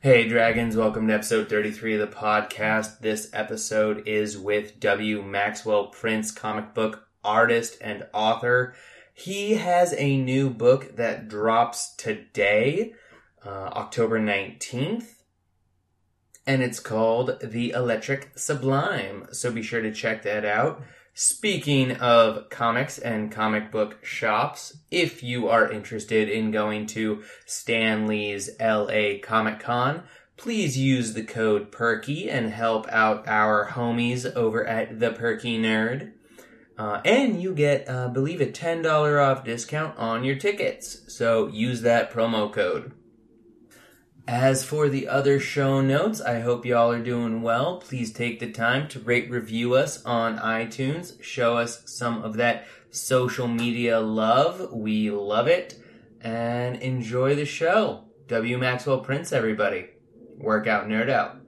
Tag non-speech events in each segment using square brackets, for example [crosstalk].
Hey, Dragons, welcome to episode 33 of the podcast. This episode is with W. Maxwell Prince, comic book artist and author. He has a new book that drops today, uh, October 19th, and it's called The Electric Sublime. So be sure to check that out. Speaking of comics and comic book shops, if you are interested in going to Stan Lee's LA Comic Con, please use the code PERKY and help out our homies over at The Perky Nerd. Uh, and you get, uh, believe a $10 off discount on your tickets. So use that promo code. As for the other show notes, I hope y'all are doing well. Please take the time to rate review us on iTunes. Show us some of that social media love. We love it. And enjoy the show. W. Maxwell Prince, everybody. Work out, nerd out.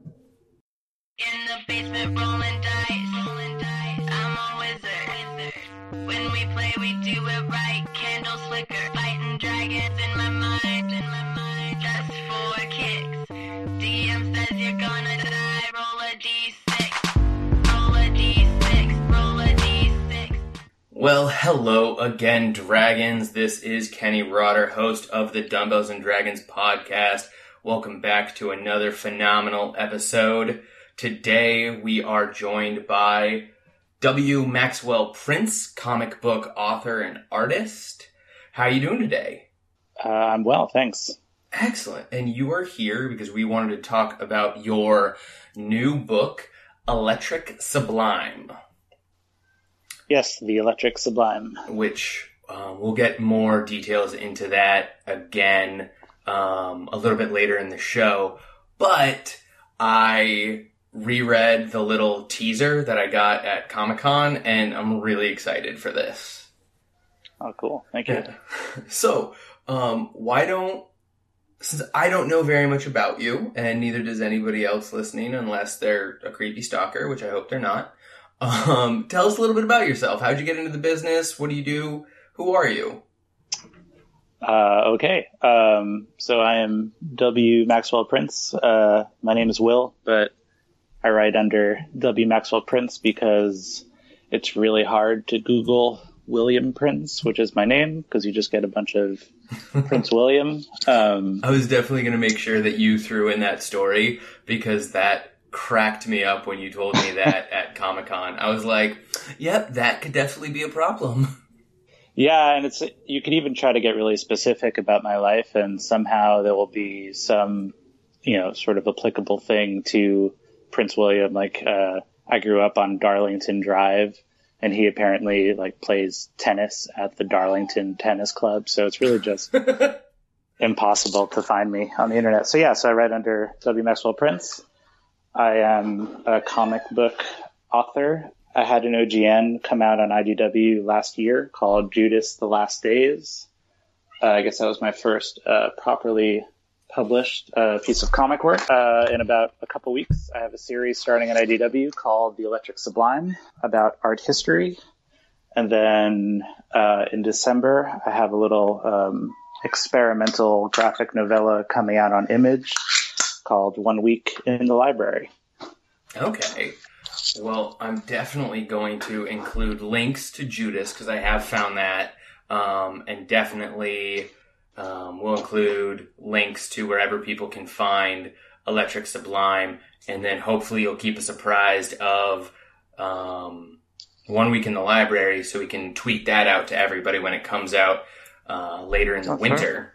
In the basement rolling dice. Rolling dice. I'm a wizard. When we play, we do it right. Candles flicker. Fighting dragons in my mind. Well, hello again, dragons. This is Kenny Rotter, host of the Dumbbells and Dragons podcast. Welcome back to another phenomenal episode. Today we are joined by W. Maxwell Prince, comic book author and artist. How are you doing today? Uh, I'm well, thanks. Excellent. And you are here because we wanted to talk about your new book, Electric Sublime. Yes, the Electric Sublime. which um, we'll get more details into that again um, a little bit later in the show. But I reread the little teaser that I got at Comic Con, and I'm really excited for this. Oh, cool. Thank you. [laughs] So, um, why don't since I don't know very much about you, and neither does anybody else listening, unless they're a creepy stalker, which I hope they're not. Um, tell us a little bit about yourself. How'd you get into the business? What do you do? Who are you? Uh, okay. Um, so I am W. Maxwell Prince. Uh, my name is Will, but I write under W. Maxwell Prince because it's really hard to Google William Prince, which is my name, because you just get a bunch of [laughs] Prince William. Um, I was definitely going to make sure that you threw in that story because that cracked me up when you told me that [laughs] at Comic Con. I was like, yep, that could definitely be a problem. Yeah, and it's you could even try to get really specific about my life, and somehow there will be some, you know, sort of applicable thing to Prince William. Like, uh, I grew up on Darlington Drive, and he apparently like plays tennis at the Darlington Tennis Club. So it's really just [laughs] impossible to find me on the internet. So yeah, so I write under W. Maxwell Prince. I am a comic book author. I had an OGN come out on IDW last year called Judas: The Last Days. Uh, I guess that was my first uh, properly published uh, piece of comic work. Uh, in about a couple weeks, I have a series starting at IDW called The Electric Sublime about art history. And then uh, in December, I have a little um, experimental graphic novella coming out on Image called One Week in the Library. Okay. Well, I'm definitely going to include links to Judas because I have found that, um, and definitely um, will include links to wherever people can find Electric Sublime, and then hopefully you'll keep us apprised of um, one week in the library so we can tweet that out to everybody when it comes out uh, later in the sure. winter.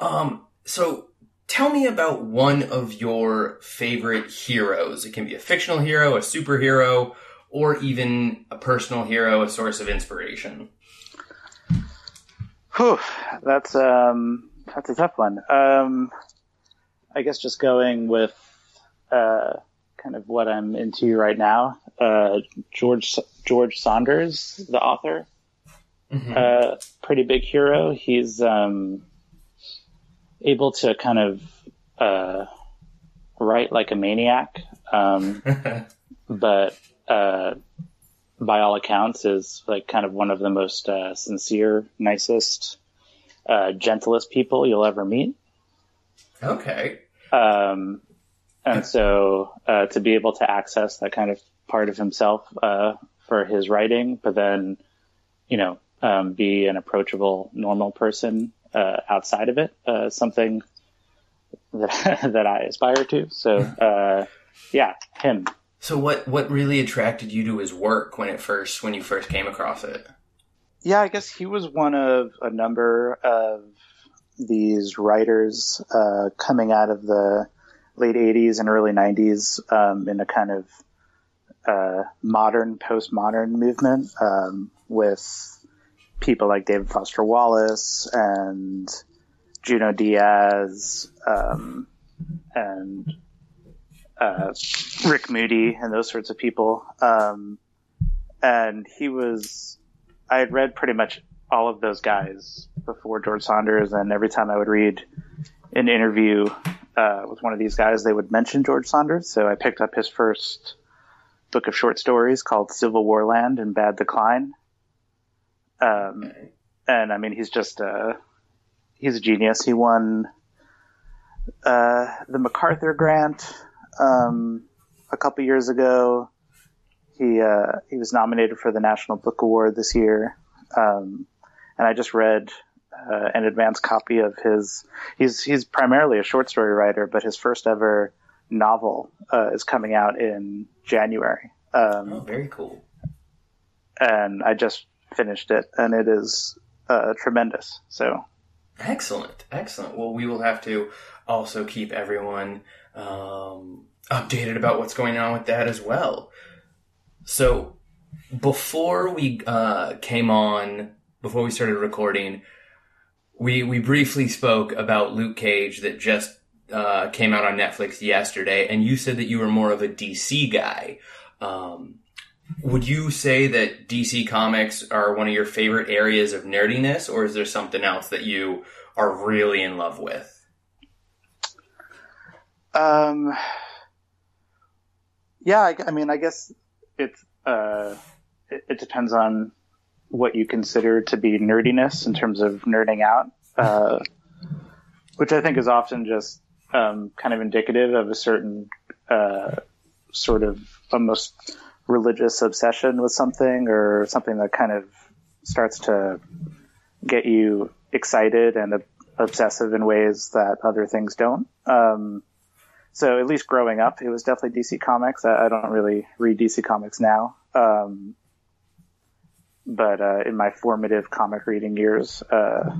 Um, so tell me about one of your favorite heroes. It can be a fictional hero, a superhero, or even a personal hero, a source of inspiration. Whew, that's um, that's a tough one. Um, I guess just going with uh, kind of what I'm into right now. Uh, George George Saunders, the author, uh, pretty big hero. He's um, able to kind of uh, write like a maniac, um, [laughs] but uh, by all accounts is like kind of one of the most uh, sincere, nicest, uh, gentlest people you'll ever meet. Okay. Um, and so uh, to be able to access that kind of part of himself uh, for his writing, but then, you know, um, be an approachable, normal person uh, outside of it, uh, something that [laughs] that I aspire to. So, uh, yeah, him. So what what really attracted you to his work when it first when you first came across it? Yeah, I guess he was one of a number of these writers uh, coming out of the late 80s and early 90s um, in a kind of uh, modern, postmodern movement um, with people like David Foster Wallace and Junot Diaz um, and uh, Rick Moody and those sorts of people. Um, and he was, I had read pretty much all of those guys before George Saunders, and every time I would read an interview uh, with one of these guys, they would mention George Saunders. So I picked up his first book of short stories called CivilWarLand in Bad Decline. Um, and I mean, he's just a, he's a genius. He won uh, the MacArthur Grant um, a couple years ago. He uh, he was nominated for the National Book Award this year, um, and I just read uh, an advance copy of his. He's he's primarily a short story writer, but his first ever novel uh, is coming out in January. Um, Oh, very cool. and I just finished it, and it is uh, tremendous. So Excellent, excellent. Well, we will have to also keep everyone um, updated about what's going on with that as well. So, before we uh, came on, before we started recording, we we briefly spoke about Luke Cage that just uh, came out on Netflix yesterday, and you said that you were more of a DC guy. Um, would you say that DC comics are one of your favorite areas of nerdiness, or is there something else that you are really in love with? Um, yeah, I, I mean, I guess it's uh, it, it depends on what you consider to be nerdiness in terms of nerding out, uh, which I think is often just um, kind of indicative of a certain uh, sort of almost religious obsession with something or something that kind of starts to get you excited and ob- obsessive in ways that other things don't. Um, so at least growing up, it was definitely DC Comics. I, I don't really read DC Comics now. Um, but uh, in my formative comic reading years, uh,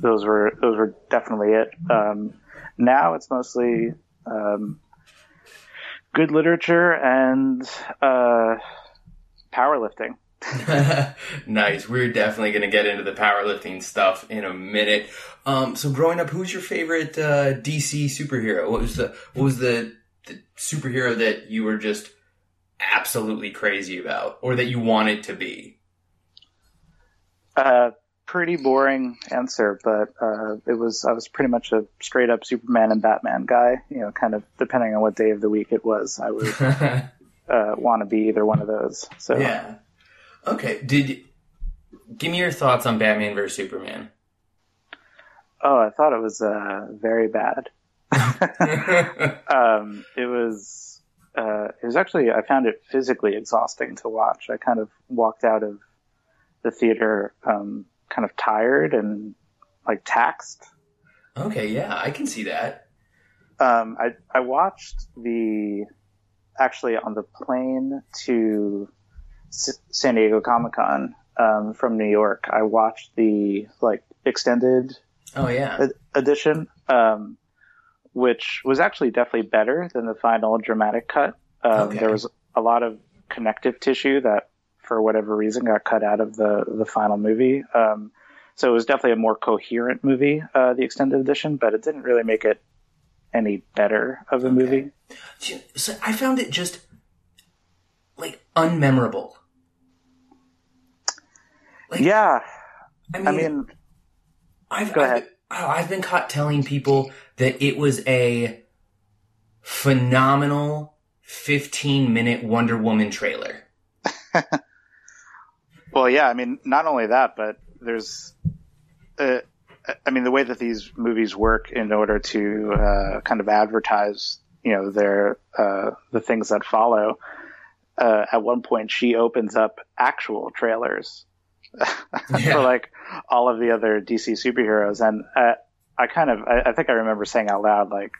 those were those were definitely it. Um, now it's mostly um, good literature and uh, powerlifting. [laughs] [laughs] nice. We're definitely going to get into the powerlifting stuff in a minute. Um, so, growing up, who's your favorite uh, DC superhero? What was the what was the, the superhero that you were just absolutely crazy about, or that you wanted to be? Uh, pretty boring answer, but uh, it was I was pretty much a straight up Superman and Batman guy. You know, kind of depending on what day of the week it was, I would [laughs] uh, want to be either one of those. So yeah. Okay. Did give me your thoughts on Batman versus Superman? Oh, I thought it was uh, very bad. [laughs] um, it was. Uh, it was actually. I found it physically exhausting to watch. I kind of walked out of the theater, um, kind of tired and like taxed. okay. Yeah, I can see that. Um, I I watched the actually on the plane to S- San Diego Comic Con um, from New York. I watched the like extended Oh yeah. ed- edition, um, which was actually definitely better than the final dramatic cut. Um, Okay. There was a lot of connective tissue that, for whatever reason, got cut out of the the final movie. Um, so it was definitely a more coherent movie, uh, the extended edition, but it didn't really make it any better of a movie. So I found it just like unmemorable. Like, Yeah, I mean, I mean, I've, go I've, ahead. been- oh, I've been caught telling people that it was a phenomenal 15 minute Wonder Woman trailer. [laughs] Well, yeah, I mean, not only that, but there's, uh, I mean, the way that these movies work in order to uh, kind of advertise, you know, their uh, the things that follow. Uh, at one point, she opens up actual trailers [laughs] Yeah. for like all of the other DC superheroes, and uh, I kind of, I, I think I remember saying out loud, like,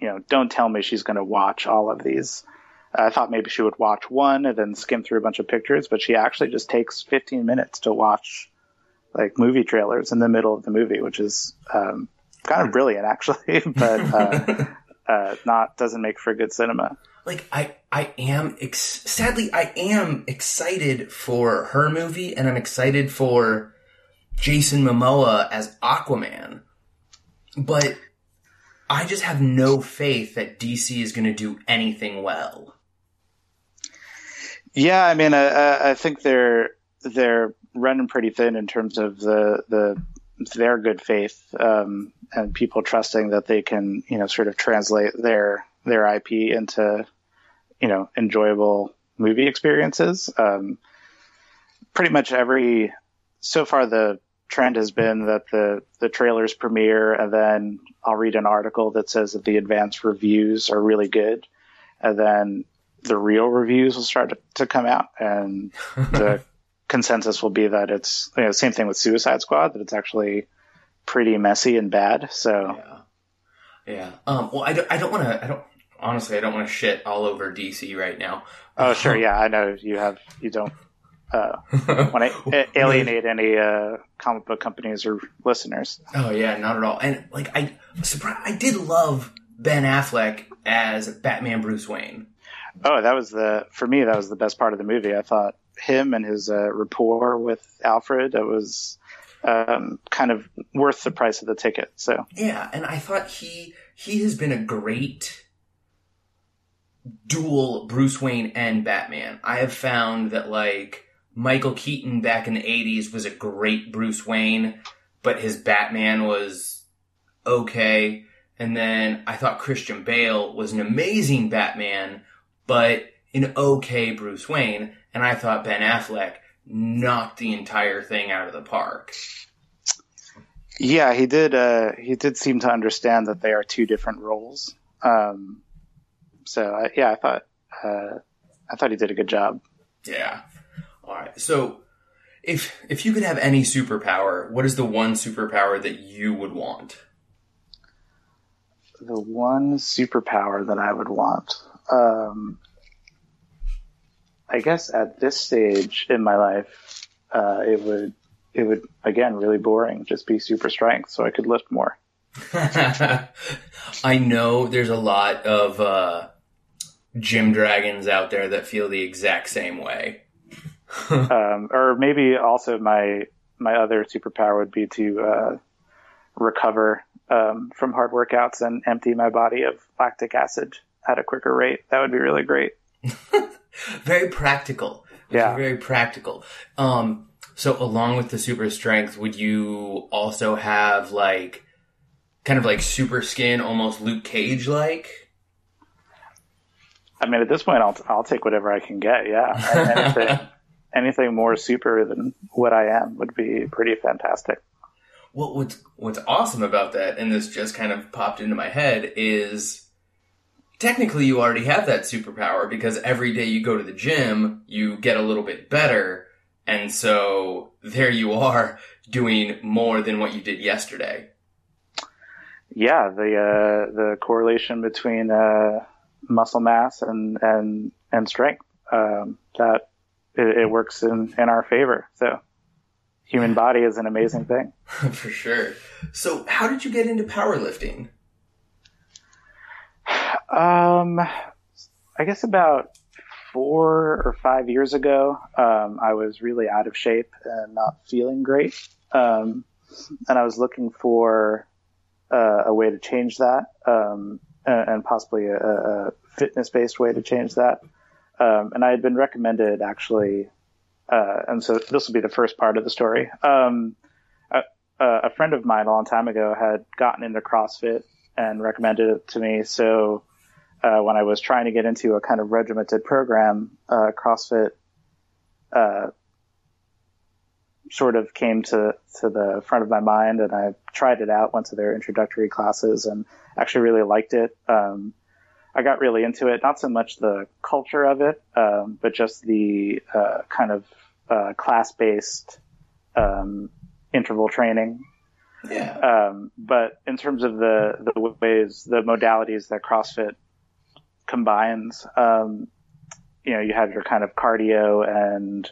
you know, don't tell me she's going to watch all of these. I thought maybe she would watch one and then skim through a bunch of pictures, but she actually just takes 15 minutes to watch like movie trailers in the middle of the movie, which is um, kind of brilliant actually, [laughs] but uh, [laughs] uh, not doesn't make for good cinema. like I I am ex- sadly I am excited for her movie and I'm excited for Jason Momoa as Aquaman. But I just have no faith that DC is going to do anything well. Yeah, I mean, uh, I think they're they're running pretty thin in terms of the the their good faith um, and people trusting that they can, you know, sort of translate their their IP into, you know, enjoyable movie experiences. Um, pretty much every so far the trend has been that the the trailers premiere and then I'll read an article that says that the advanced reviews are really good, and then the real reviews will start to, to come out and the [laughs] consensus will be that it's you know same thing with Suicide Squad that it's actually pretty messy and bad. So Yeah. Yeah. Um, well, I don't, I don't want to, I don't, honestly, I don't want to shit all over DC right now. oh sure yeah I know you have you don't uh, want to [laughs] alienate any uh, comic book companies or listeners. Oh yeah, not at all. And like I surprised, I did love Ben Affleck as Batman Bruce Wayne. Oh that was the for me that was the best part of the movie. I thought him and his uh, rapport with Alfred it was um, kind of worth the price of the ticket. So Yeah, and I thought he he has been a great dual Bruce Wayne and Batman. I have found that like Michael Keaton back in the 80s was a great Bruce Wayne, but his Batman was okay. And then I thought Christian Bale was an amazing Batman, but an okay Bruce Wayne. And I thought Ben Affleck knocked the entire thing out of the park. Yeah, he did. Uh, he did seem to understand that they are two different roles. Um, so I, yeah, I thought uh, I thought he did a good job. Yeah. All right. So, if if you could have any superpower, what is the one superpower that you would want? The one superpower that I would want, um, I guess, at this stage in my life, uh, it would it would again really boring, just be super strength, so I could lift more. [laughs] I know there's a lot of uh, gym dragons out there that feel the exact same way. [laughs] um, or maybe also my my other superpower would be to uh, recover um, from hard workouts and empty my body of lactic acid at a quicker rate. That would be really great. [laughs] very practical. Yeah. Very practical. Um, so along with the super strength, would you also have like kind of like super skin, almost Luke Cage like? I mean, at this point, I'll I'll take whatever I can get. Yeah, [laughs] anything anything more super than what I am would be pretty fantastic. Well, what's what's awesome about that, and this just kind of popped into my head, is technically you already have that superpower because every day you go to the gym, you get a little bit better, and so there you are [laughs] doing more than what you did yesterday. Yeah, the uh, the correlation between uh, muscle mass and and and strength um, that it, it works in in our favor. So, human [laughs] body is an amazing thing. [laughs] For sure. So, how did you get into powerlifting? [sighs] Um, I guess about four or five years ago, um, I was really out of shape and not feeling great. Um, and I was looking for uh, a way to change that, um, and, possibly a, a fitness based way to change that. Um, and I had been recommended actually, uh, and so this will be the first part of the story. Um, a, a friend of mine a long time ago had gotten into CrossFit and recommended it to me. So uh, when I was trying to get into a kind of regimented program, uh, CrossFit, uh, sort of came to to the front of my mind, and I tried it out. Went to their introductory classes, and actually really liked it. Um, I got really into it. Not so much the culture of it, um, but just the uh, kind of uh, class based um, interval training. Yeah. Um, but in terms of the the ways, the modalities that CrossFit combines, um, you know, you have your kind of cardio and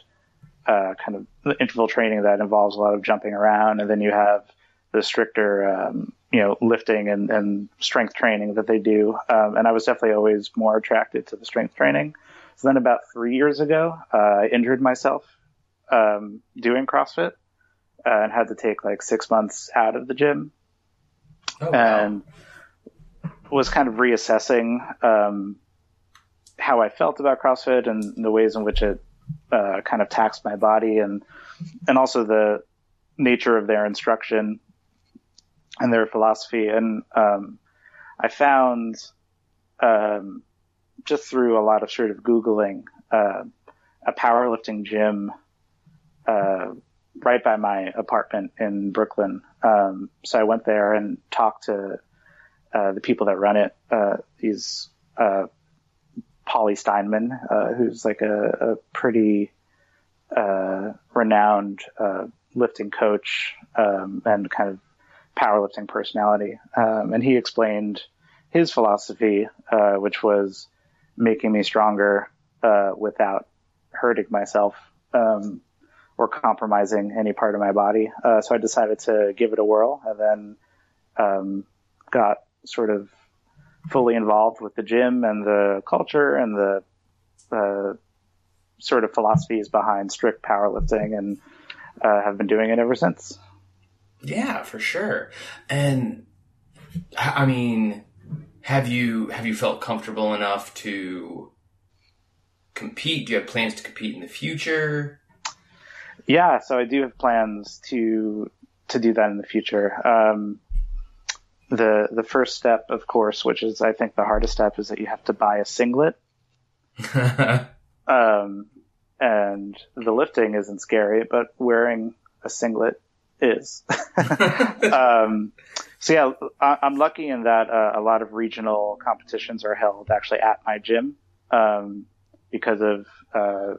uh, kind of interval training that involves a lot of jumping around, and then you have the stricter, um, you know, lifting and, and strength training that they do. Um, and I was definitely always more attracted to the strength training. So then about three years ago, uh, I injured myself um, doing CrossFit uh, and had to take like six months out of the gym Oh, wow. and was kind of reassessing um, how I felt about CrossFit and the ways in which it uh, kind of taxed my body and and also the nature of their instruction and their philosophy. And um, I found um, just through a lot of sort of googling uh, a powerlifting gym uh, right by my apartment in Brooklyn. Um, so I went there and talked to uh, the people that run it. Uh, these uh, Polly Steinman, uh, who's like a, a pretty uh, renowned uh, lifting coach um, and kind of powerlifting personality. Um, and he explained his philosophy, uh, which was making me stronger uh, without hurting myself um, or compromising any part of my body. Uh, so I decided to give it a whirl and then um, got sort of fully involved with the gym and the culture and the uh, sort of philosophies behind strict powerlifting and uh, have been doing it ever since. Yeah, for sure. And I I mean, have you have you felt comfortable enough to compete? Do you have plans to compete in the future? Yeah, so I do have plans to to do that in the future. Um, the the first step, of course, which is I think the hardest step, is that you have to buy a singlet. [laughs] Um, and the lifting isn't scary, but wearing a singlet is. [laughs] um, so yeah, I, I'm lucky in that uh, a lot of regional competitions are held actually at my gym um, because of uh,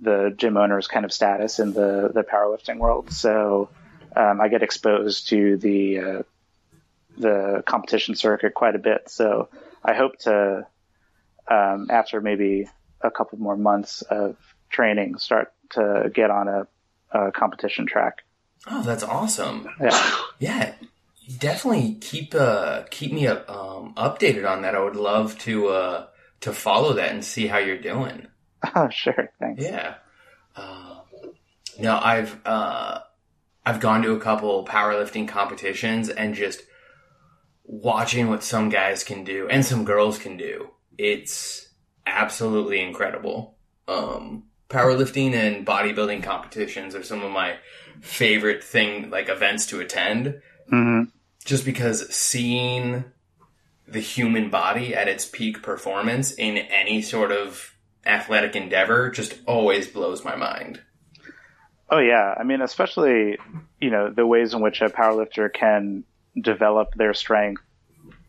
the gym owner's kind of status in the the powerlifting world. So um, I get exposed to the uh, the competition circuit quite a bit. So I hope to um, after maybe a couple more months of training start to get on a, a competition track. oh, that's awesome. Yeah. Yeah, definitely keep uh keep me um updated on that. I would love to uh to follow that and see how you're doing. [laughs] Oh, sure. Thanks. Yeah. Uh, no, I've uh, I've gone to a couple powerlifting competitions and just watching what some guys can do and some girls can do. It's absolutely incredible. Um, powerlifting and bodybuilding competitions are some of my favorite thing like events to attend hmm just because seeing the human body at its peak performance in any sort of athletic endeavor just always blows my mind. Oh yeah. I mean, especially, you know, the ways in which a powerlifter can develop their strength,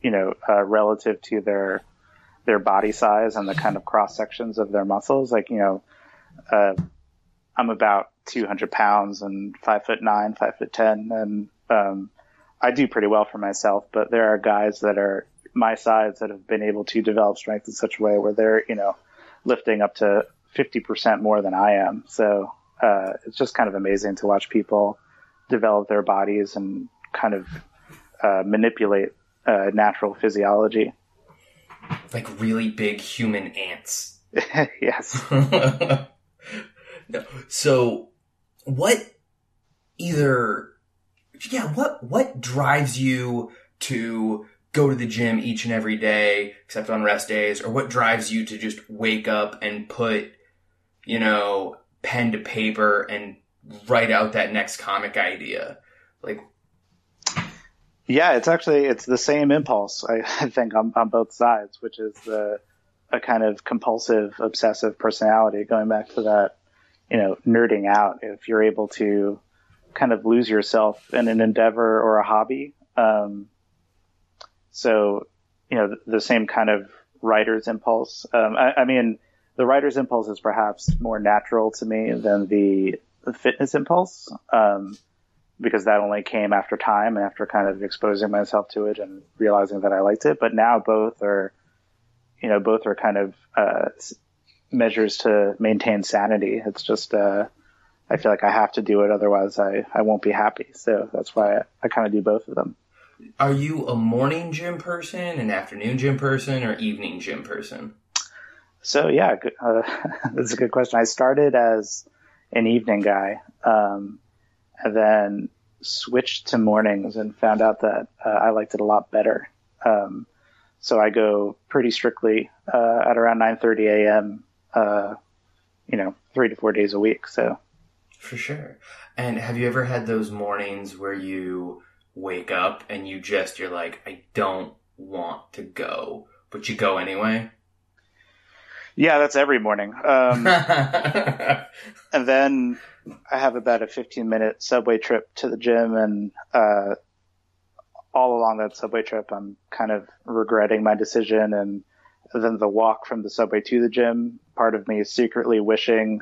you know, uh, relative to their, their body size and the kind of cross sections of their muscles. Like, you know, uh, I'm about 200 pounds and five foot nine, five foot 10. And, um, I do pretty well for myself, but there are guys that are my size that have been able to develop strength in such a way where they're, you know, lifting up to 50% more than I am. So, uh, it's just kind of amazing to watch people develop their bodies and kind of, uh, manipulate, uh, natural physiology. Like really big human ants. [laughs] yes. [laughs] no. So, what either, yeah, what, what drives you to go to the gym each and every day, except on rest days, or what drives you to just wake up and put, you know, pen to paper and write out that next comic idea? Like, Yeah, it's actually it's the same impulse I, [laughs] I think on, on both sides, which is the a kind of compulsive, obsessive personality. Going back to that, you know, nerding out if you're able to kind of lose yourself in an endeavor or a hobby. Um, so, you know, the, the, same kind of writer's impulse. Um, I, I, mean, the writer's impulse is perhaps more natural to me than the, the fitness impulse. Um, because that only came after time and after kind of exposing myself to it and realizing that I liked it. But now both are, you know, both are kind of uh, measures to maintain sanity. It's just, uh, I feel like I have to do it, otherwise I, I won't be happy. So that's why I, I kind of do both of them. Are you a morning gym person, an afternoon gym person, or evening gym person? So yeah, uh, [laughs] that's a good question. I started as an evening guy. Um, and then switched to mornings and found out that uh, I liked it a lot better. Um, so I go pretty strictly uh, at around 9:30 a.m. Uh, you know, three to four days a week. So for sure. And have you ever had those mornings where you wake up and you just you're like, I don't want to go, but you go anyway? Yeah, that's every morning. Um, [laughs] and then I have about a 15 minute subway trip to the gym, and uh, all along that subway trip, I'm kind of regretting my decision. And then the walk from the subway to the gym, part of me is secretly wishing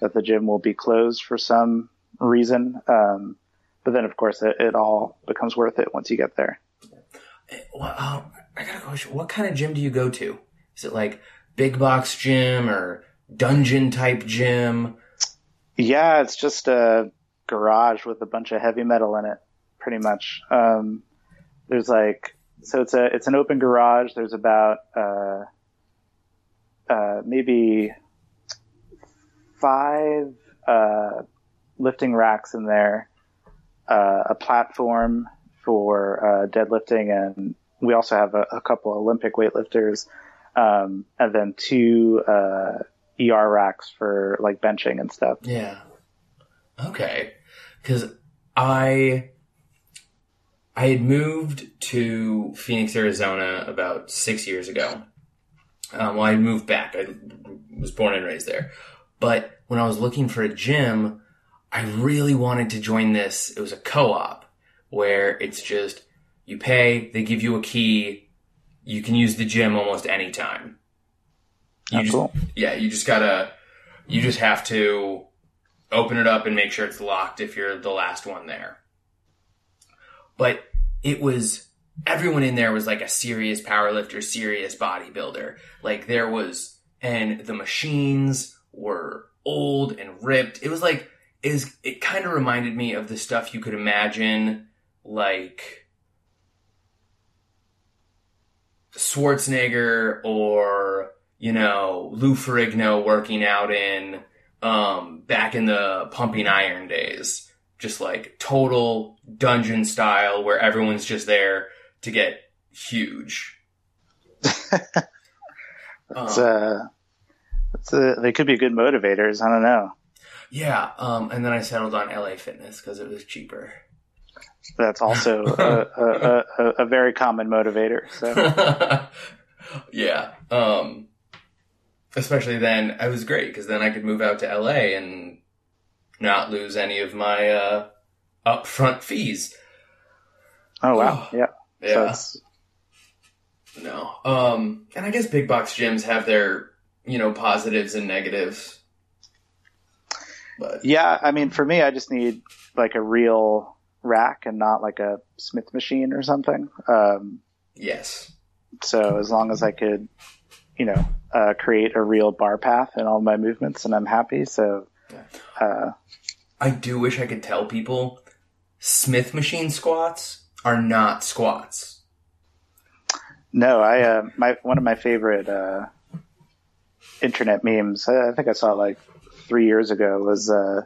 that the gym will be closed for some reason. Um, but then, of course, it, it, all becomes worth it once you get there. Well, uh, I got a question. What kind of gym do you go to? Is it like big box gym or dungeon type gym? Yeah, it's just a garage with a bunch of heavy metal in it, pretty much. Um, there's like, so it's a, it's an open garage. There's about, uh, uh, maybe five, uh, lifting racks in there, uh, a platform for, uh, deadlifting and we also have a, a couple Olympic weightlifters, um, and then two, uh, ER racks for like benching and stuff. Yeah. Okay. Cause I, I had moved to Phoenix, Arizona about six years ago. Um, well, I moved back. I was born and raised there. But when I was looking for a gym, I really wanted to join this. It was a co-op where it's just you pay, they give you a key, you can use the gym almost anytime. You just. Yeah, you just gotta, you just have to open it up and make sure it's locked if you're the last one there. But it was, everyone in there was like a serious powerlifter, serious bodybuilder. Like there was, and the machines were old and ripped. It was like, is it kind of reminded me of the stuff you could imagine like Schwarzenegger or you know, Lou Ferrigno working out in, um, back in the pumping iron days. Just like total dungeon style where everyone's just there to get huge. [laughs] it's, um, uh, it's a, they could be good motivators. I don't know. Yeah. Um, and then I settled on LA Fitness because it was cheaper. That's also [laughs] a, a, a, a, very common motivator. So. [laughs] yeah. Um, especially then, I was great because then I could move out to LA and not lose any of my uh, upfront fees. Oh wow! yeah, yeah. So no, um, and I guess big box gyms have their you know positives and negatives. But yeah, I mean, for me, I just need like a real rack and not like a Smith machine or something. Um, yes. So as long as I could, you know, uh, create a real bar path in all my movements, and I'm happy. So, uh, I do wish I could tell people Smith machine squats are not squats. No, I uh, my one of my favorite uh, internet memes. I, think I saw it like three years ago. Was uh,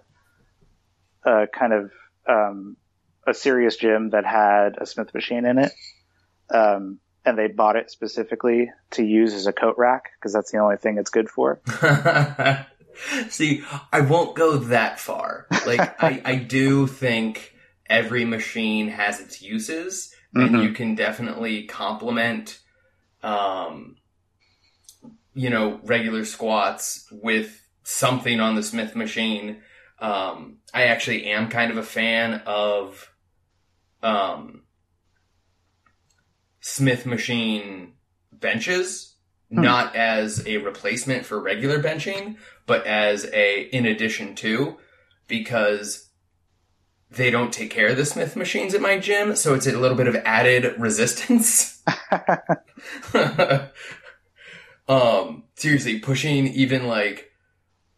uh, kind of um, a serious gym that had a Smith machine in it. Um, and they bought it specifically to use as a coat rack because that's the only thing it's good for. [laughs] See, I won't go that far. Like, I, [laughs] I do think every machine has its uses, and mm-hmm. you can definitely complement, um, you know, regular squats with something on the Smith machine. Um, I actually am kind of a fan of um, Smith machine benches, Hmm. not as a replacement for regular benching, but as a in addition to, because they don't take care of the Smith machines at my gym, so it's a little bit of added [laughs] resistance. [laughs] um, seriously, pushing even like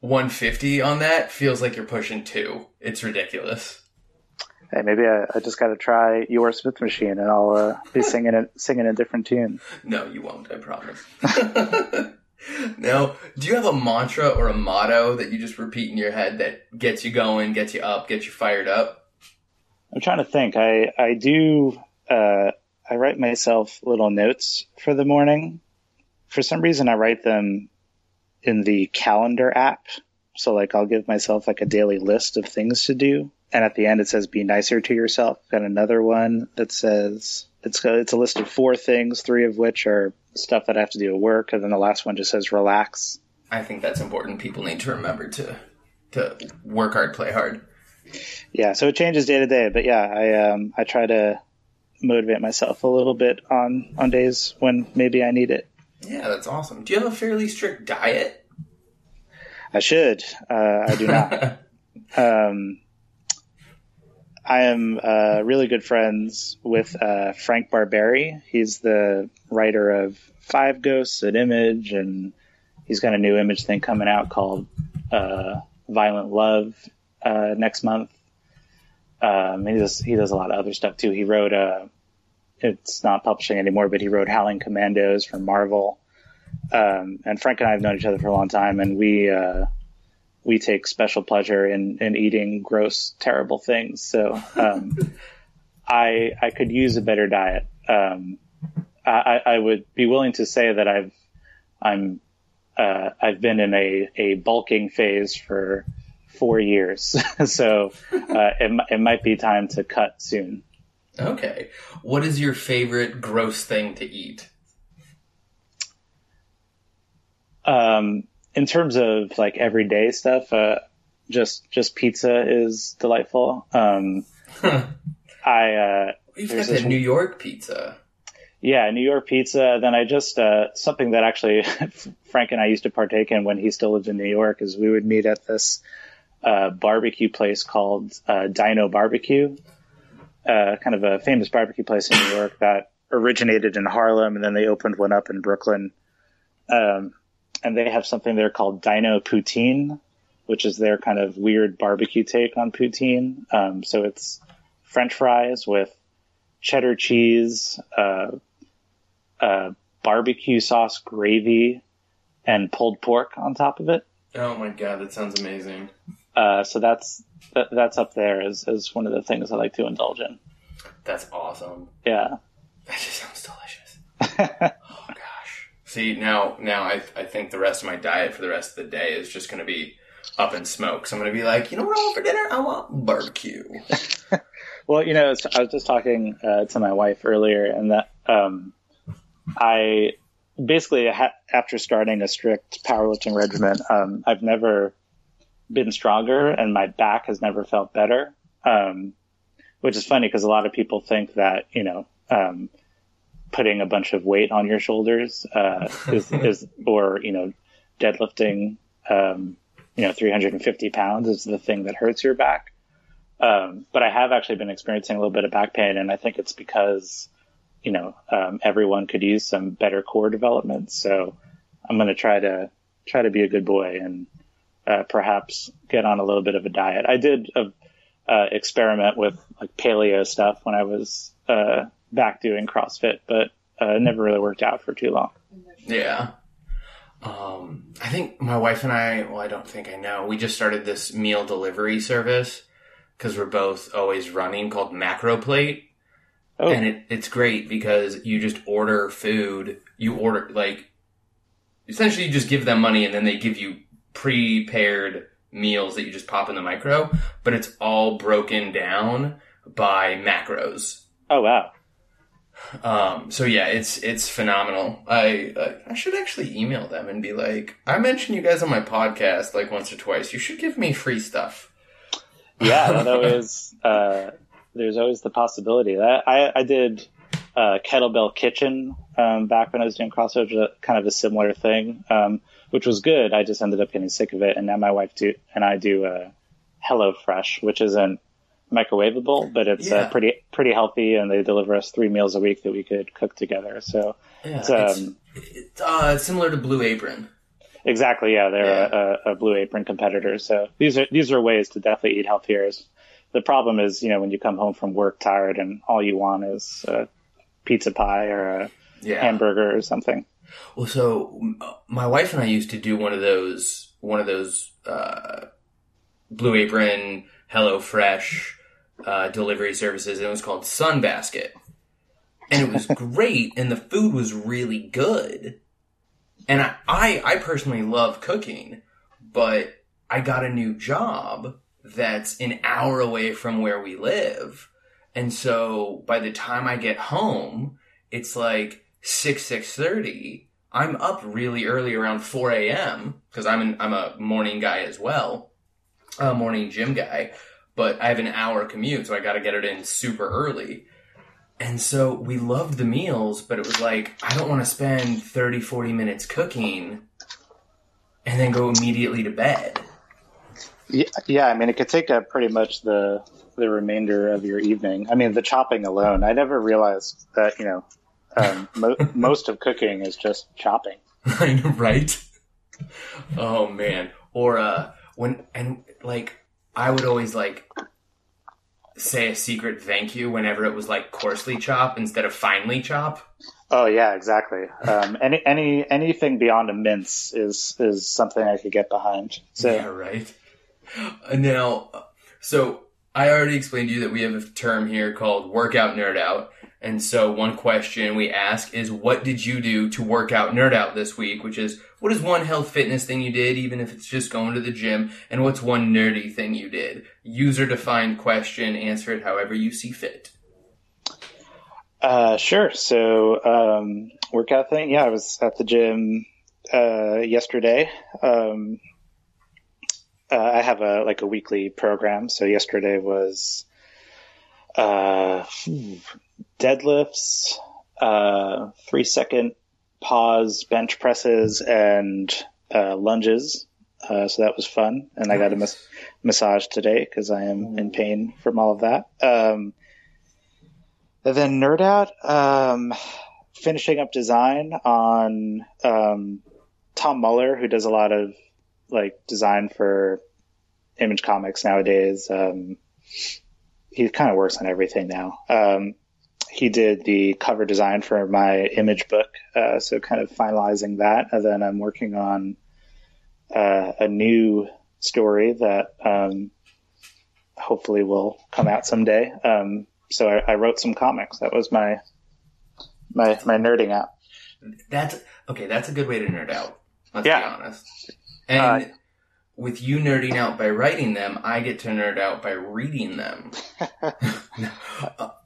150 on that feels like you're pushing two. It's ridiculous. Hey, maybe I, I just got to try your Smith machine, and I'll uh, be singing it, singing a different tune. [laughs] No, you won't, I promise. [laughs] now, do you have a mantra or a motto that you just repeat in your head that gets you going, gets you up, gets you fired up? I'm trying to think. I I do. Uh, I write myself little notes for the morning. For some reason, I write them in the calendar app. So, like, I'll give myself like a daily list of things to do, and at the end it says "Be nicer to yourself." Got another one that says it's a, it's a list of four things, three of which are stuff that I have to do at work, and then the last one just says "Relax." I think that's important. People need to remember to to work hard, play hard. Yeah, so it changes day to day, but yeah, I um I try to motivate myself a little bit on on days when maybe I need it. Yeah, that's awesome. Do you have a fairly strict diet? I should. Uh, I do not. [laughs] um, I am uh, really good friends with uh, Frank Barbiere. He's the writer of Five Ghosts at Image, and he's got a new Image thing coming out called uh, Violent Love uh, next month. Um, he does he does a lot of other stuff too. He wrote uh, it's not publishing anymore, but he wrote Howling Commandos for Marvel. Um, and Frank and I have known each other for a long time, and we uh, we take special pleasure in, in eating gross, terrible things. So um, [laughs] I I could use a better diet. Um, I, I would be willing to say that I've I'm uh, I've been in a, a bulking phase for four years, [laughs] so uh, it it might be time to cut soon. Okay. What is your favorite gross thing to eat? Um, in terms of like everyday stuff, uh, just just pizza is delightful. Um, I uh, You've got that New York pizza. yeah, New York pizza. Then I just uh, something that actually [laughs] Frank and I used to partake in when he still lived in New York is we would meet at this uh, barbecue place called uh, Dino Barbecue, uh, kind of a famous barbecue place in New York that originated in Harlem and then they opened one up in Brooklyn. Um, and they have something there called Dino Poutine, which is their kind of weird barbecue take on poutine. Um, so it's French fries with cheddar cheese, uh, uh, barbecue sauce gravy, and pulled pork on top of it. Oh my god, that sounds amazing. Uh, so that's that, that's up there as, as one of the things I like to indulge in. That's awesome. Yeah. That just sounds delicious. [laughs] See now, now I I think the rest of my diet for the rest of the day is just going to be up in smoke. So I'm going to be like, you know what I want for dinner? I want barbecue. [laughs] Well, you know, I was just talking uh, to my wife earlier, and that um, I basically ha- after starting a strict powerlifting regimen, um, I've never been stronger, and my back has never felt better. Um, which is funny because a lot of people think that you know um, putting a bunch of weight on your shoulders uh, [laughs] is, is or you know deadlifting um, you know 350 pounds is the thing that hurts your back. Um, but I have actually been experiencing a little bit of back pain, and I think it's because, you know, um, everyone could use some better core development. So I'm going to try to try to be a good boy and uh, perhaps get on a little bit of a diet. I did uh, uh, experiment with like paleo stuff when I was uh, back doing CrossFit, but uh, it never really worked out for too long. Yeah. Um, I think my wife and I, well, I don't think I know, we just started this meal delivery service because we're both always running called Macro Plate. Oh, And it, it's great because you just order food. You order, like, essentially you just give them money and then they give you prepared meals that you just pop in the micro, but it's all broken down by macros. oh wow. Um, so yeah, it's it's phenomenal. I I should actually email them and be like, I mentioned you guys on my podcast like once or twice. You should give me free stuff. Yeah, that [laughs] always uh, there's always the possibility that I I did uh, kettlebell kitchen um, back when I was doing CrossFit, kind of a similar thing, um, which was good. I just ended up getting sick of it, and now my wife do and I do uh, Hello Fresh, which isn't microwavable, but it's Yeah. uh, pretty pretty healthy, and they deliver us three meals a week that we could cook together. So Yeah, it's, it's, um, it's uh, similar to Blue Apron. exactly, yeah, they're Yeah. A, a, Blue Apron competitor. So these are these are ways to definitely eat healthier. The problem is, you know, when you come home from work tired and all you want is a pizza pie or a Yeah. hamburger or something. Well, so uh, my wife and I used to do one of those one of those uh, Blue Apron, Hello Fresh uh, delivery services. And it was called Sunbasket, and it was [laughs] great, and the food was really good. And I, I, I personally love cooking, but I got a new job that's an hour away from where we live, and so by the time I get home, it's like six six thirty. I'm up really early around four a.m. because I'm an, I'm a morning guy as well, a morning gym guy. But I have an hour commute, so I got to get it in super early. And so we loved the meals, but it was like I don't want to spend 30, 40 minutes cooking and then go immediately to bed. Yeah, yeah. I mean, it could take up pretty much the the remainder of your evening. I mean, the chopping alone. I never realized that you know um, [laughs] mo- most of cooking is just chopping. [laughs] Right? [laughs] Oh man. Or uh when and like I would always like say a secret thank you whenever it was like coarsely chop instead of finely chop. Oh yeah, exactly. Um, [laughs] any any anything beyond a mince is is something I could get behind. So Yeah, right. Now, so I already explained to you that we have a term here called workout nerd out. And so one question we ask is what did you do to work out nerd out this week? Which is what is one health fitness thing you did, even if it's just going to the gym? And what's one nerdy thing you did? User defined question, answer it however you see fit. Uh, sure. So, um, workout thing. Yeah, I was at the gym, uh, yesterday. Um, uh, I have a, like a weekly program. So yesterday was, uh, deadlifts, uh, three second pause bench presses and, uh, lunges. Uh, so that was fun. And I got a mas- massage today because I am in pain from all of that. Um, and then Nerd Out, um, finishing up design on um, Tom Muller, who does a lot of like design for Image Comics nowadays. Um, he kind of works on everything now. He did the cover design for my image book, uh, so kind of finalizing that, and then I'm working on uh, a new story that um, hopefully will come out someday. Um, so I, I wrote some comics. That was my my my nerding out. That's okay. That's a good way to nerd out. Let's Yeah. be honest. And Uh, with you nerding out by writing them, I get to nerd out by reading them. [laughs] [laughs]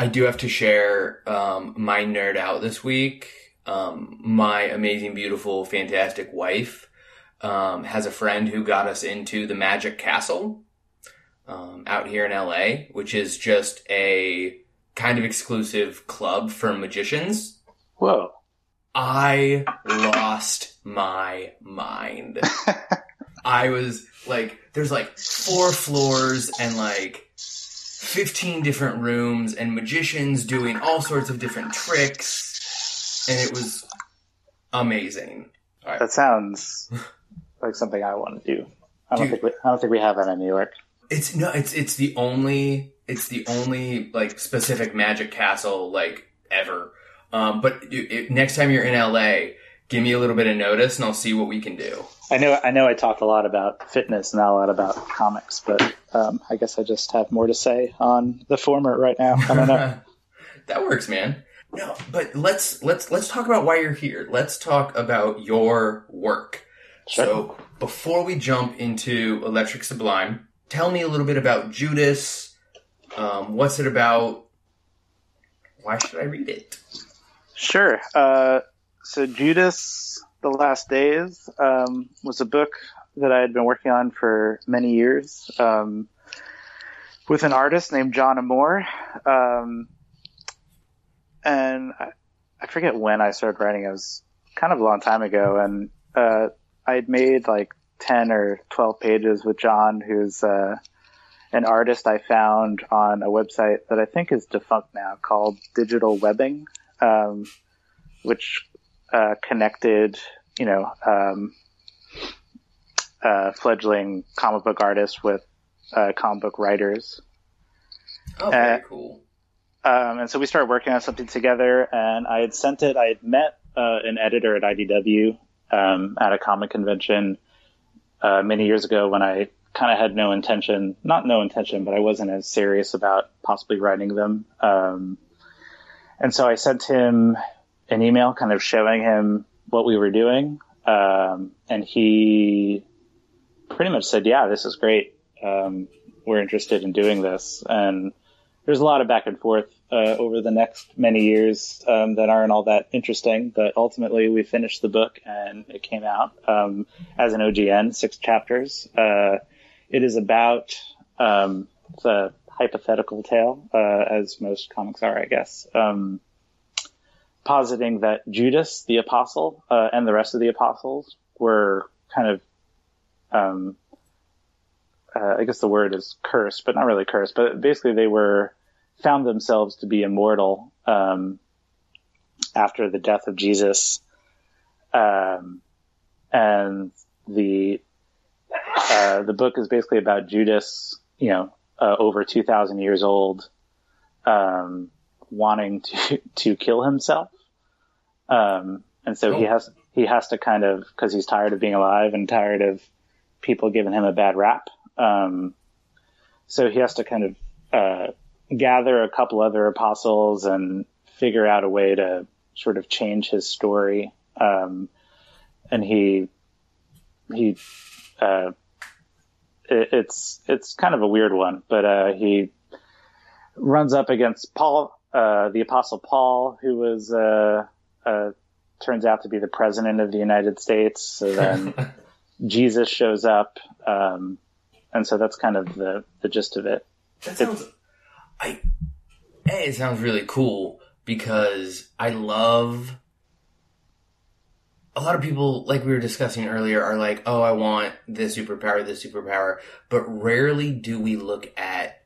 I do have to share um, my nerd out this week. Um, my amazing, beautiful, fantastic wife um, has a friend who got us into the Magic Castle um, out here in LA, which is just a kind of exclusive club for magicians. Whoa! I lost my mind. [laughs] I was like, there's like four floors and like 15 different rooms and magicians doing all sorts of different tricks. And it was amazing. All right. That sounds like something I want to do. I don't Dude. think we, I don't think we have that in New York. It's no, it's, it's the only, it's the only like specific magic castle like ever. Um, but you, it, next time you're in LA, give me a little bit of notice and I'll see what we can do. I know I know I talk a lot about fitness, not a lot about comics, but um, I guess I just have more to say on the former right now. I don't know. [laughs] that works, man. No, but let's let's let's talk about why you're here. Let's talk about your work. Sure. So before we jump into Electric Sublime, tell me a little bit about Judas. Um, what's it about? why should I read it? Sure. Uh, so Judas, The Last Days, um, was a book that I had been working on for many years um, with an artist named John Amore. Um, and I, I forget when I started writing. It was kind of a long time ago. And uh, I had made like 10 or 12 pages with John, who's uh, an artist I found on a website that I think is defunct now called Digital Webbing, um, which uh, connected, you know, um, uh, fledgling comic book artists with uh, comic book writers. Oh, very Uh, cool. Um, and so we started working on something together, and I had sent it. I had met uh, an editor at IDW um, at a comic convention uh, many years ago when I kind of had no intention, not no intention, but I wasn't as serious about possibly writing them. Um, and so I sent him an email kind of showing him what we were doing. Um, and he pretty much said, yeah, this is great. Um, we're interested in doing this. And there's a lot of back and forth uh, over the next many years um, that aren't all that interesting, but ultimately we finished the book and it came out um, as an OGN, six chapters. Uh, it is about um, a hypothetical tale, uh, as most comics are, I guess, um, positing that Judas, the apostle, uh, and the rest of the apostles were kind of um, uh, I guess the word is cursed, but not really cursed. But basically, they were found themselves to be immortal um, after the death of Jesus, um, and the uh, the book is basically about Judas, you know, uh, over two thousand years old, um, wanting to [laughs] to kill himself, um, and so he Oh. has he has to kind of because he's tired of being alive and tired of people giving him a bad rap. Um, so he has to kind of uh, gather a couple other apostles and figure out a way to sort of change his story. Um, and he he uh, it, it's it's kind of a weird one, but uh, he runs up against Paul, uh, the apostle Paul, who was uh, uh, turns out to be the president of the United States. So then. [laughs] Jesus shows up, um, and so that's kind of the the gist of it. That sounds. I. A, it sounds really cool because I love. A lot of people, like we were discussing earlier, are like, "Oh, I want this superpower, this superpower," but rarely do we look at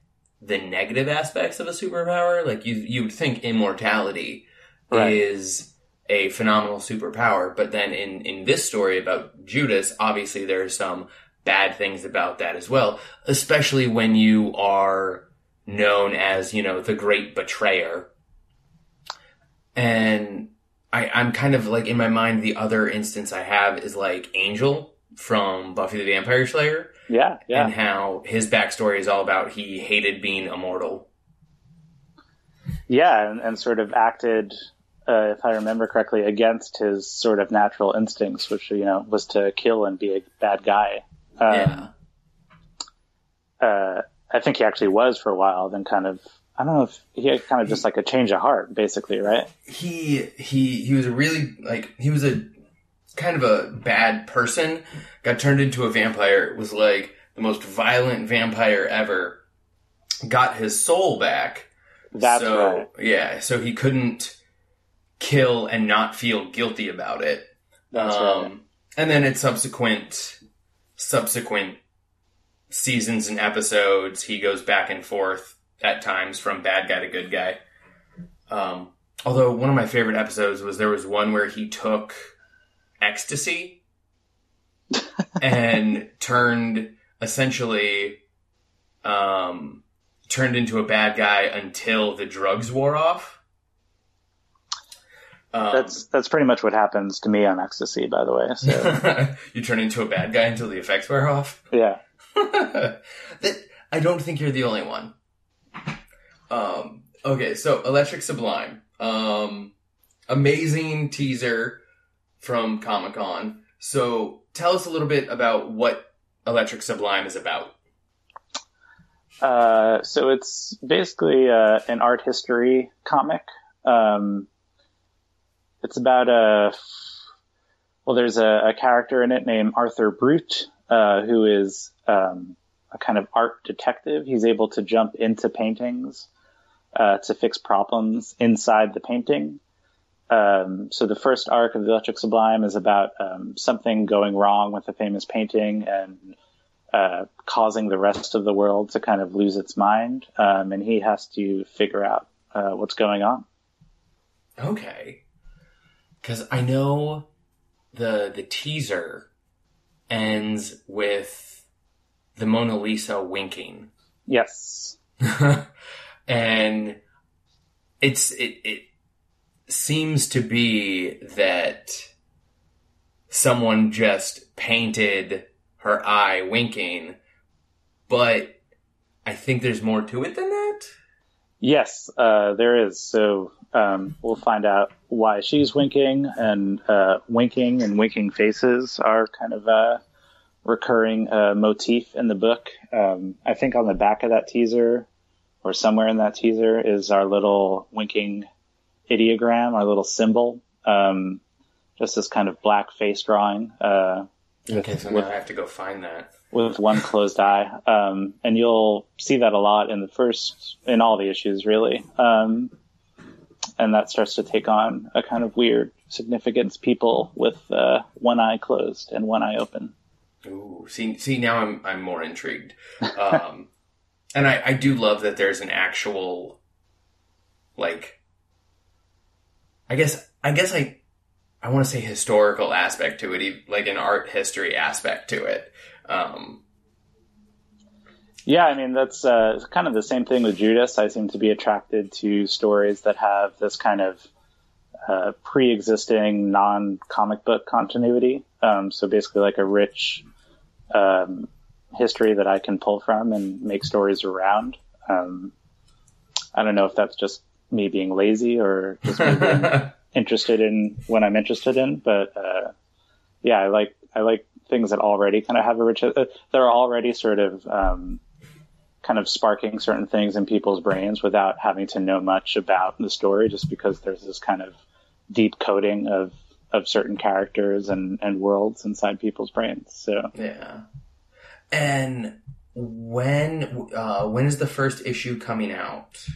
the negative aspects of a superpower. Like you, you would think immortality Right. is a phenomenal superpower, but then in in this story about Judas, obviously there are some bad things about that as well, especially when you are known as, you know, the great betrayer. And I, I'm kind of like in my mind, the other instance I have is like Angel from Buffy the Vampire Slayer Yeah, yeah, and how his backstory is all about he hated being immortal. yeah, and, and sort of acted, uh, if I remember correctly, against his sort of natural instincts, which you know was to kill and be a bad guy. Um, yeah. uh, I think he actually was for a while. Then kind of, I don't know if he had kind of just like a change of heart, basically, right? he he he was a really like he was a kind of a bad person got turned into a vampire was like the most violent vampire ever got his soul back That's so right. yeah so he couldn't kill and not feel guilty about it That's um right. and then at subsequent subsequent seasons and episodes he goes back and forth at times from bad guy to good guy um although one of my favorite episodes was there was one where he took ecstasy and turned essentially um turned into a bad guy until the drugs wore off um, That's that's pretty much what happens to me on ecstasy, by the way. So [laughs] you turn into a bad guy until the effects wear off. yeah, [laughs] that I don't think you're the only one. Um, okay, so Electric Sublime, um, amazing teaser from Comic Con. So tell us a little bit about what Electric Sublime is about. Uh, so it's basically uh, an art history comic Um, it's about a well, there's a, a character in it named Arthur Brute, uh, who is um, a kind of art detective. He's able to jump into paintings uh, to fix problems inside the painting. Um, so the first arc of the Electric Sublime is about um, something going wrong with a famous painting and uh, causing the rest of the world to kind of lose its mind, um, and he has to figure out uh, what's going on. Okay. Because I know the the teaser ends with the Mona Lisa winking, Yes. [laughs] and it's it it seems to be that someone just painted her eye winking, but I think there's more to it than that. Yes, uh, there is. So um, we'll find out why she's winking, and uh, winking and winking faces are kind of a recurring uh, motif in the book. Um, I think on the back of that teaser, or somewhere in that teaser, is our little winking ideogram, our little symbol. Um, just this kind of black face drawing uh, Okay, so now I have to go find that. with one closed eye. Um, and you'll see that a lot in the first, in all the issues, really. Um, and that starts to take on a kind of weird significance. People with uh, one eye closed and one eye open. Ooh, see, see, now I'm I'm more intrigued, um, [laughs] and I I do love that there's an actual, like, I guess I guess I I want to say historical aspect to it, like an art history aspect to it. Um, Yeah, I mean that's uh, kind of the same thing with Judas. I seem to be attracted to stories that have this kind of uh, pre-existing non-comic book continuity. Um, so basically, like a rich um, history that I can pull from and make stories around. Um, I don't know if that's just me being lazy or just being [laughs] interested in what I'm interested in, but uh, yeah, I like I like things that already kind of have a rich. Uh, they're already sort of um, kind of sparking certain things in people's brains without having to know much about the story, just because there's this kind of deep coding of of certain characters and and worlds inside people's brains. So yeah, and when uh, when is the first issue coming out?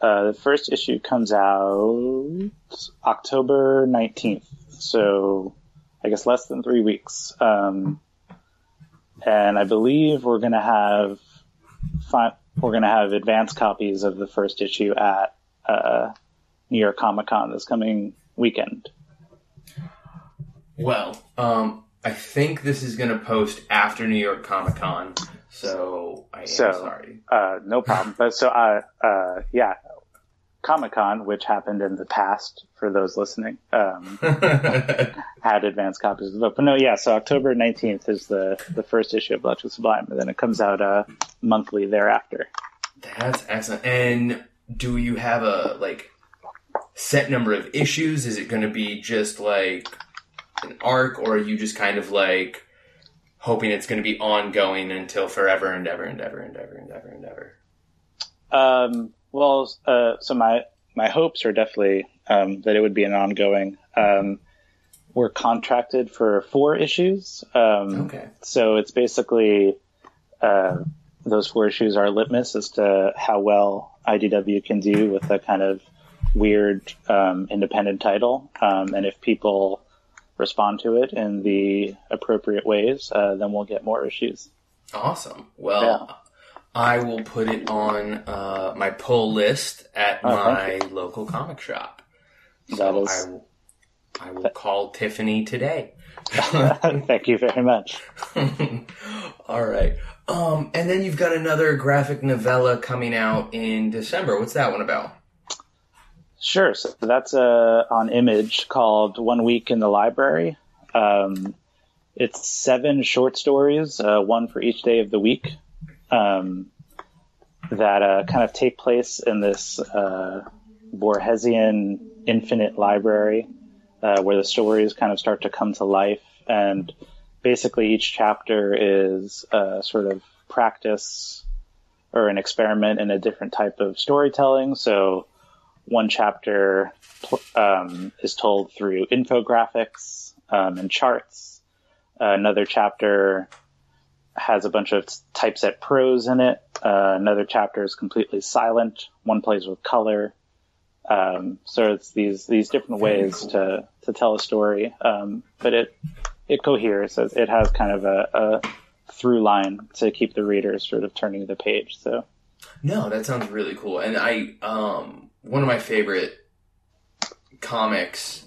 Uh, the first issue comes out October nineteenth. So I guess less than three weeks. Um, and I believe we're gonna have fi- we're gonna have advanced copies of the first issue at uh, New York Comic Con this coming weekend. Well, um, I think this is going to post after New York Comic Con, so I am So- sorry. Uh, no problem. but so, uh, uh, yeah, Comic Con, which happened in the past for those listening, um, [laughs] had advanced copies of the book. But no, yeah, so October 19th is the, the first issue of Electric Sublime, and then it comes out uh, monthly thereafter. That's excellent. And do you have a like set number of issues? Is it going to be just like an arc, or are you just kind of like hoping it's going to be ongoing until forever and ever and ever and ever and ever and ever? Um, well, uh, so my, my hopes are definitely um, that it would be an ongoing. Um, we're contracted for four issues. Um, Okay. So it's basically uh, those four issues are litmus as to how well IDW can do with a kind of weird um, independent title, um, and if people respond to it in the appropriate ways, uh, then we'll get more issues. Awesome. Well, I will put it on uh, my pull list at Oh, my local comic shop. So is- I will, I will call Tiffany today. [laughs] Thank you very much. [laughs] All right. Um, and then you've got another graphic novella coming out in December. What's that one about? Sure. So that's uh, on Image called One Week in the Library. Um, it's seven short stories, uh, one for each day of the week, um, that uh, kind of take place in this uh, Borgesian infinite library uh, where the stories kind of start to come to life. And basically, each chapter is a sort of practice or an experiment in a different type of storytelling. So one chapter um, is told through infographics um, and charts. Uh, another chapter has a bunch of typeset prose in it. Uh, another chapter is completely silent. One plays with color. Um, so it's these these different ways cool. to to tell a story, um, but it it coheres. It it has kind of a, a through line to keep the reader sort of turning the page. So No, that sounds really cool. And I, um, one of my favorite comics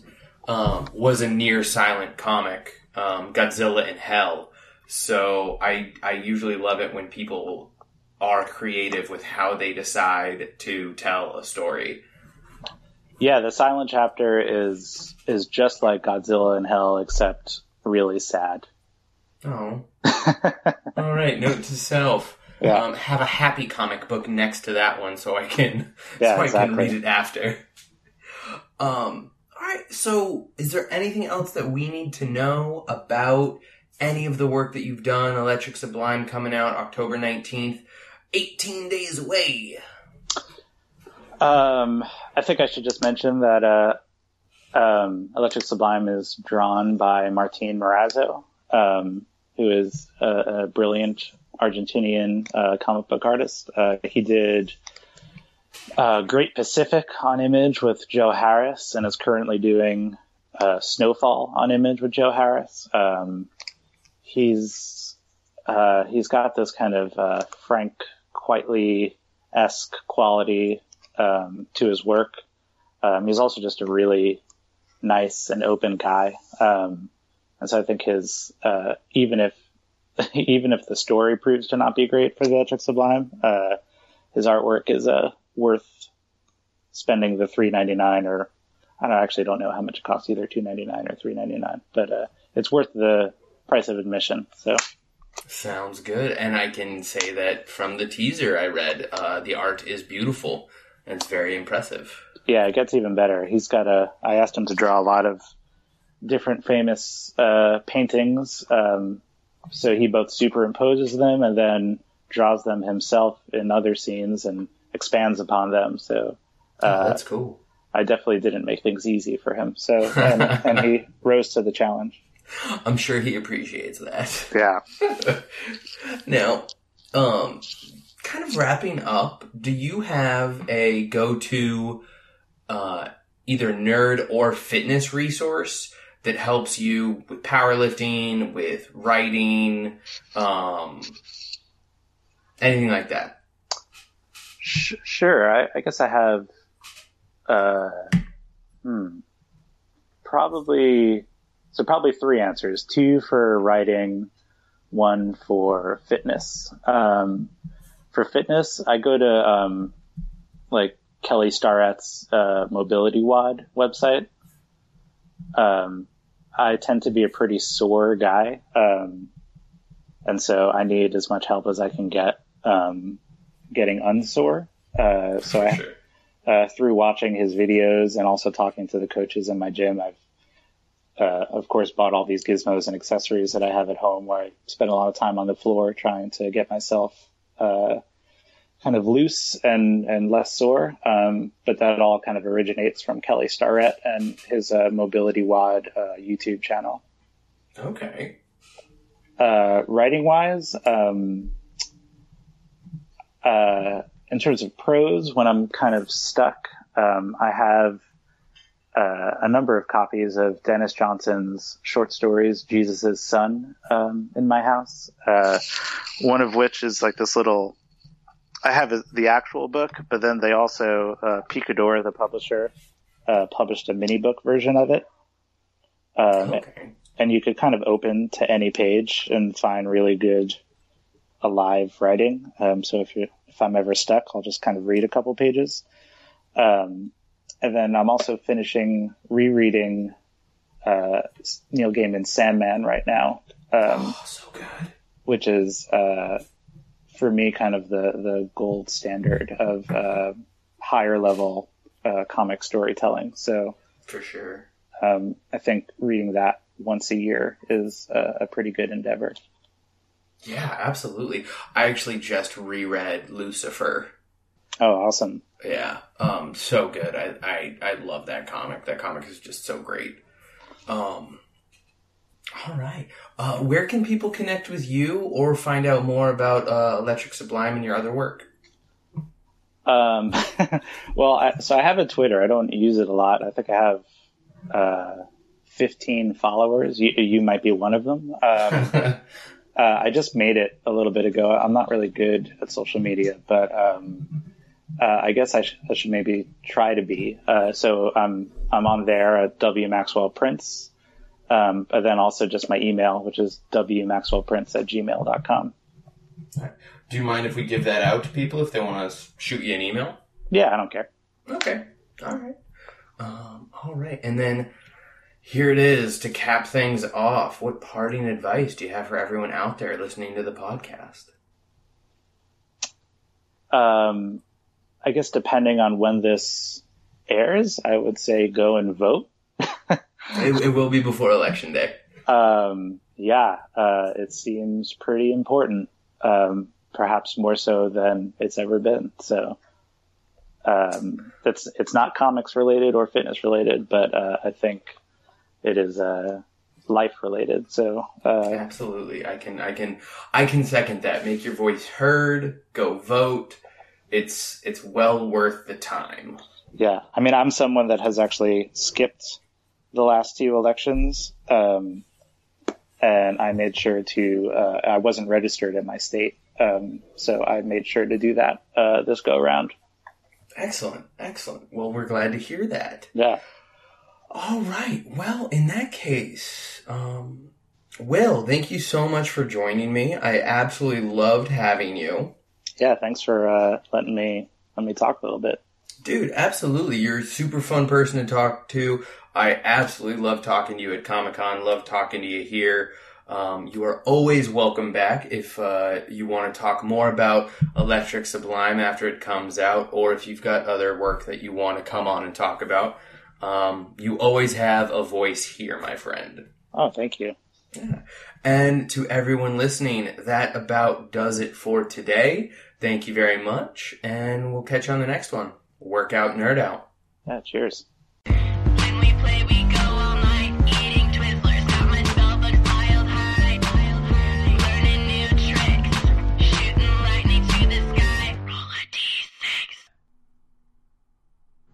um, was a near silent comic, um, Godzilla in Hell. So I, I usually love it when people are creative with how they decide to tell a story. yeah, the silent chapter is is just like Godzilla in Hell, except really sad. Oh. [laughs] All right, note to self. Yeah. Um, have a happy comic book next to that one so I can [laughs] Yeah, so I can read it after. Um, all right. So, is there anything else that we need to know about any of the work that you've done? Electric Sublime coming out October nineteenth, eighteen days away. Um, I think I should just mention that uh, um, Electric Sublime is drawn by Martín Morazzo, um, who is a, a brilliant Argentinian uh, comic book artist. Uh, he did uh, Great Pacific on Image with Joe Harris, and is currently doing uh, Snowfall on Image with Joe Harris. Um, he's uh, he's got this kind of Frank Quitely esque quality um, to his work. Um, he's also just a really nice and open guy, um, and so I think his uh, even if [laughs] even if the story proves to not be great for the Electric Sublime, uh, his artwork is uh, worth spending the three ninety nine or I don't actually don't know how much it costs either two ninety nine or three ninety nine, but uh, it's worth the price of admission. So Sounds good. And I can say that from the teaser I read, uh, the art is beautiful and it's very impressive. yeah, it gets even better. He's got a. I asked him to draw a lot of different famous uh, paintings. Um, so he both superimposes them and then draws them himself in other scenes and expands upon them. So oh, uh, that's cool. I definitely didn't make things easy for him. So [laughs] and, and he rose to the challenge. I'm sure he appreciates that. Yeah. [laughs] Now, um, kind of wrapping up, do you have a go-to, uh, either nerd or fitness resource that helps you with powerlifting, with writing, um, anything like that? Sure. I, I guess I have. Uh, hmm. Probably. So probably three answers: two for writing, one for fitness. Um, for fitness, I go to um, like Kelly Starrett's uh, MobilityWOD website. Um, I tend to be a pretty sore guy, um, and so I need as much help as I can get um, getting unsore. Uh, so I, Sure. uh, through watching his videos and also talking to the coaches in my gym, I've, uh, of course, bought all these gizmos and accessories that I have at home where I spend a lot of time on the floor trying to get myself, uh, kind of loose and, and less sore. Um, but that all kind of originates from Kelly Starrett and his, uh, MobilityWOD, uh, YouTube channel. Okay. Uh, writing wise, um, uh, in terms of prose, when I'm kind of stuck, um, I have uh, a number of copies of Denis Johnson's short stories, Jesus' Son, um, in my house. Uh, one of which is like this little. I have the actual book, but then they also uh, Picador, the publisher, uh, published a mini book version of it. Um, Okay. and you could kind of open to any page and find really good alive writing. Um, so if you if I'm ever stuck, I'll just kind of read a couple pages. Um, and then I'm also finishing rereading uh, Neil Gaiman's Sandman right now, um, Oh, so good. which is uh, for me kind of the the gold standard of uh, higher level uh, comic storytelling. So For sure. um, I think reading that once a year is a, a pretty good endeavor. Yeah, absolutely. I actually just reread Lucifer. Oh, awesome. Yeah, um, so good. I, I I love that comic. That comic is just so great. Um, all right. Uh, where can people connect with you or find out more about uh, Electric Sublime and your other work? Um, [laughs] well, I, so I have a Twitter. I don't use it a lot. I think I have uh, 15 followers. You, you might be one of them. Um, [laughs] uh, I just made it a little bit ago. I'm not really good at social media, but um, uh, I guess I, sh- I should maybe try to be. Uh, so I'm I'm on there at W Maxwell Prince, um, but then also just my email, which is wmaxwellprince at gmail.com. Do you mind if we give that out to people if they want to shoot you an email? Yeah, I don't care. Okay. All right. Um, all right. And then here it is to cap things off. What parting advice do you have for everyone out there listening to the podcast? Um, I guess depending on when this airs, I would say go and vote. It, it will be before election day. Um, yeah, uh, it seems pretty important, um, perhaps more so than it's ever been. So, um, it's it's not comics related or fitness related, but uh, I think it is uh, life related. So, uh, Absolutely. I can I can I can second that. Make your voice heard, go vote. It's it's well worth the time. yeah, I mean, I'm someone that has actually skipped the last two elections, um, and I made sure to. Uh, I wasn't registered in my state, um, so I made sure to do that uh, this go around. Excellent. Excellent. Well, we're glad to hear that. Yeah. All right. Well, in that case, um, Will, thank you so much for joining me. I absolutely loved having you. Yeah, thanks for uh, letting me let me talk a little bit. Dude, absolutely. You're a super fun person to talk to. I absolutely love talking to you at Comic Con. Love talking to you here. Um, you are always welcome back if uh, you want to talk more about Electric Sublime after it comes out, or if you've got other work that you want to come on and talk about. Um, you always have a voice here, my friend. Oh, thank you. Yeah. And to everyone listening, that about does it for today. Thank you very much, and we'll catch you on the next one. Work out, nerd out. Yeah, cheers.